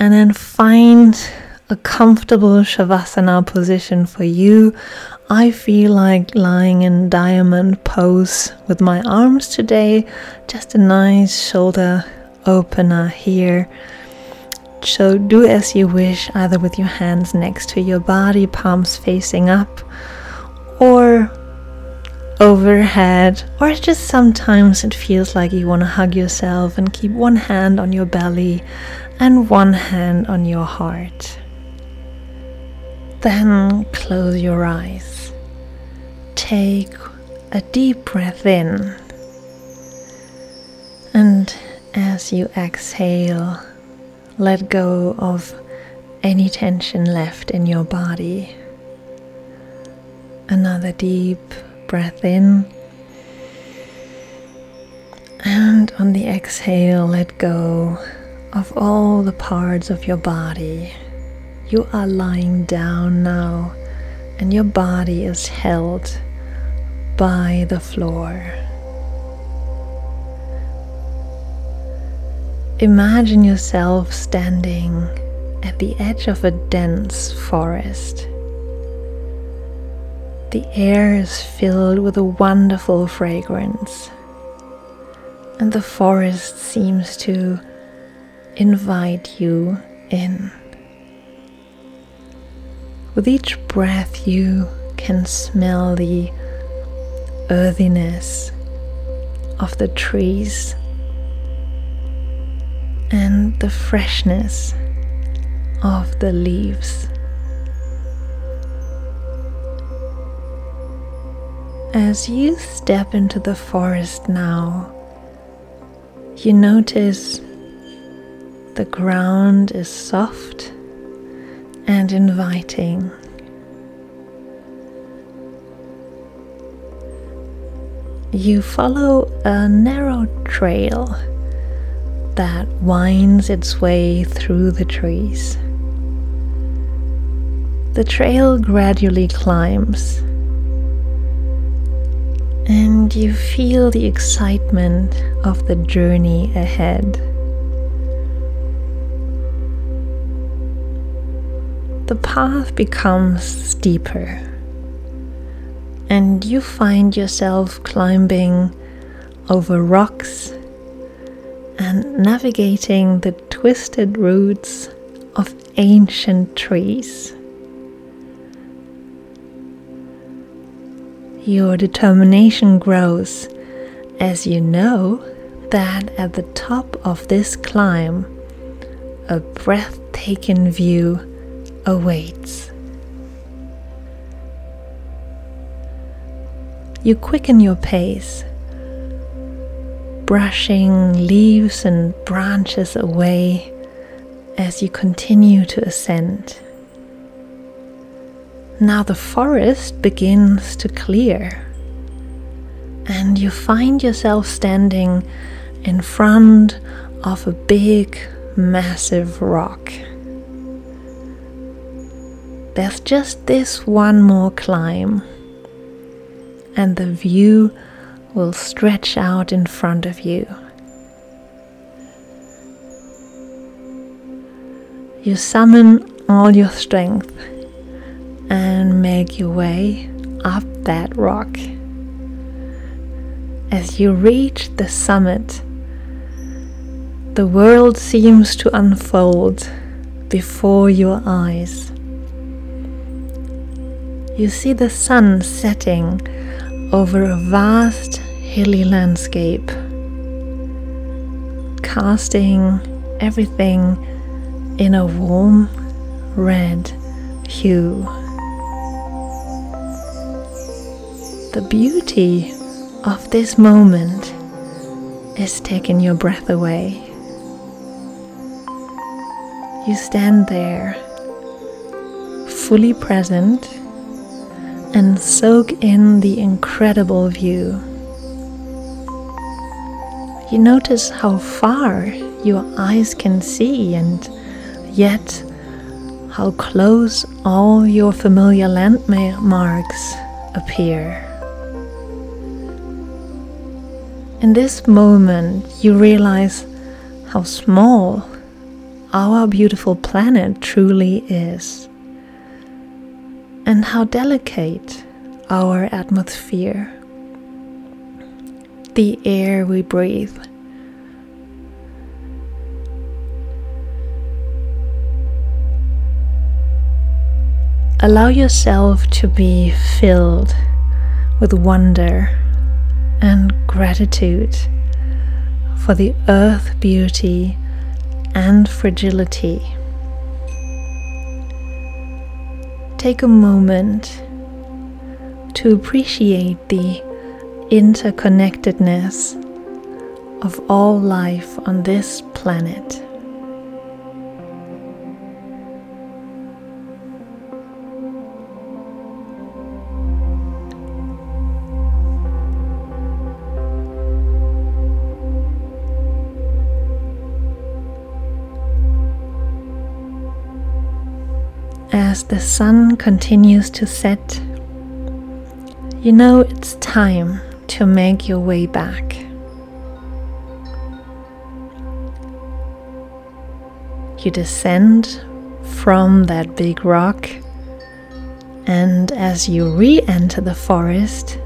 And then find a comfortable Shavasana position for you. I feel like lying in diamond pose with my arms today. Just a nice shoulder opener here. So do as you wish, either with your hands next to your body, palms facing up, or overhead, or just sometimes it feels like you want to hug yourself and keep one hand on your belly and one hand on your heart. Then close your eyes. Take a deep breath in. And as you exhale, let go of any tension left in your body. Another deep breath in. And on the exhale, let go of all the parts of your body. You are lying down now, and your body is held by the floor. Imagine yourself standing at the edge of a dense forest. The air is filled with a wonderful fragrance, and the forest seems to invite you in. With each breath, you can smell the earthiness of the trees and the freshness of the leaves. As you step into the forest now, you notice the ground is soft and inviting. You follow a narrow trail that winds its way through the trees. The trail gradually climbs, and you feel the excitement of the journey ahead. The path becomes steeper, and you find yourself climbing over rocks and navigating the twisted roots of ancient trees. Your determination grows as you know that at the top of this climb, a breathtaking view awaits. You quicken your pace brushing leaves and branches away as you continue to ascend. Now the forest begins to clear, and you find yourself standing in front of a big, massive rock. There's just this one more climb, and the view will stretch out in front of you. You summon all your strength and make your way up that rock. As you reach the summit, the world seems to unfold before your eyes. You see the sun setting over a vast hilly landscape, casting everything in a warm red hue. The beauty of this moment is taking your breath away. You stand there, fully present and soak in the incredible view. You notice how far your eyes can see, and yet how close all your familiar landmarks appear. In this moment, you realize how small our beautiful planet truly is, and how delicate our atmosphere, the air we breathe. Allow yourself to be filled with wonder and gratitude for the earth beauty and fragility. Take a moment to appreciate the interconnectedness of all life on this planet. As the sun continues to set, you know it's time to make your way back. You descend from that big rock, and as you re enter the forest,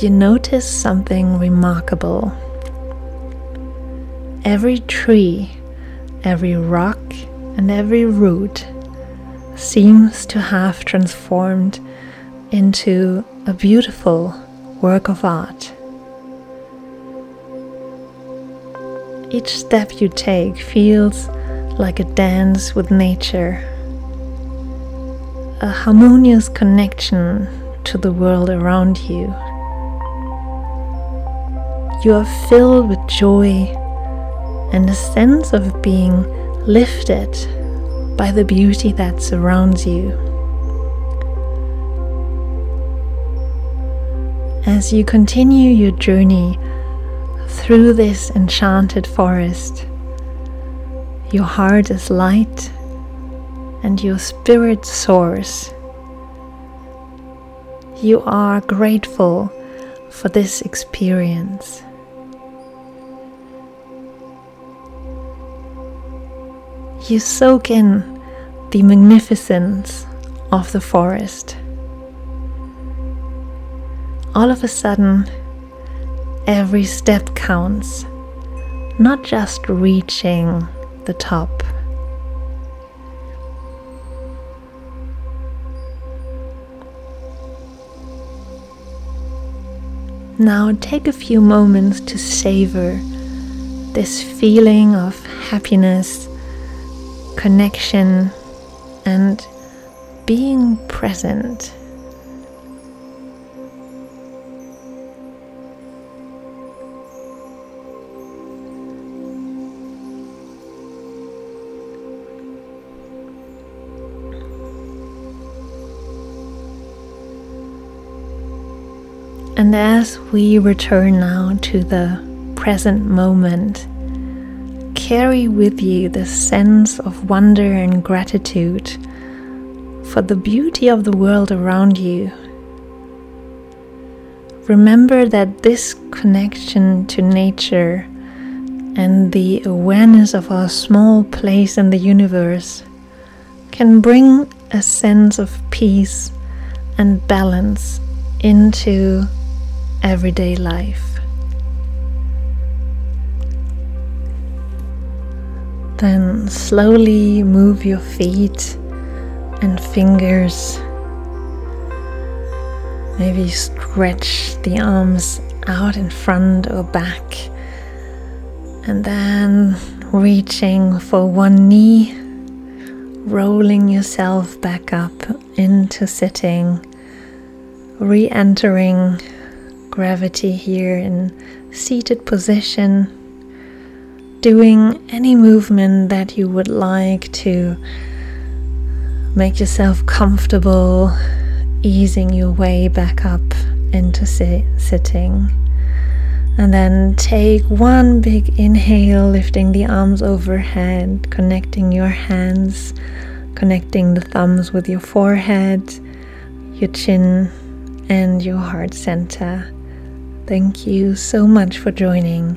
you notice something remarkable. Every tree, every rock, and every root seems to have transformed into a beautiful work of art. Each step you take feels like a dance with nature, a harmonious connection to the world around you. You are filled with joy and a sense of being lifted by the beauty that surrounds you. As you continue your journey through this enchanted forest, your heart is light and your spirit soars. You are grateful for this experience. You soak in the magnificence of the forest. All of a sudden, every step counts, not just reaching the top. Now take a few moments to savor this feeling of happiness connection and being present. And as we return now to the present moment, carry with you the sense of wonder and gratitude for the beauty of the world around you. Remember that this connection to nature and the awareness of our small place in the universe can bring a sense of peace and balance into everyday life. Then slowly move your feet and fingers. Maybe stretch the arms out in front or back. And then reaching for one knee, rolling yourself back up into sitting, re entering gravity here in seated position doing any movement that you would like to make yourself comfortable, easing your way back up into si- sitting. And then take one big inhale, lifting the arms overhead, connecting your hands, connecting the thumbs with your forehead, your chin, and your heart center. Thank you so much for joining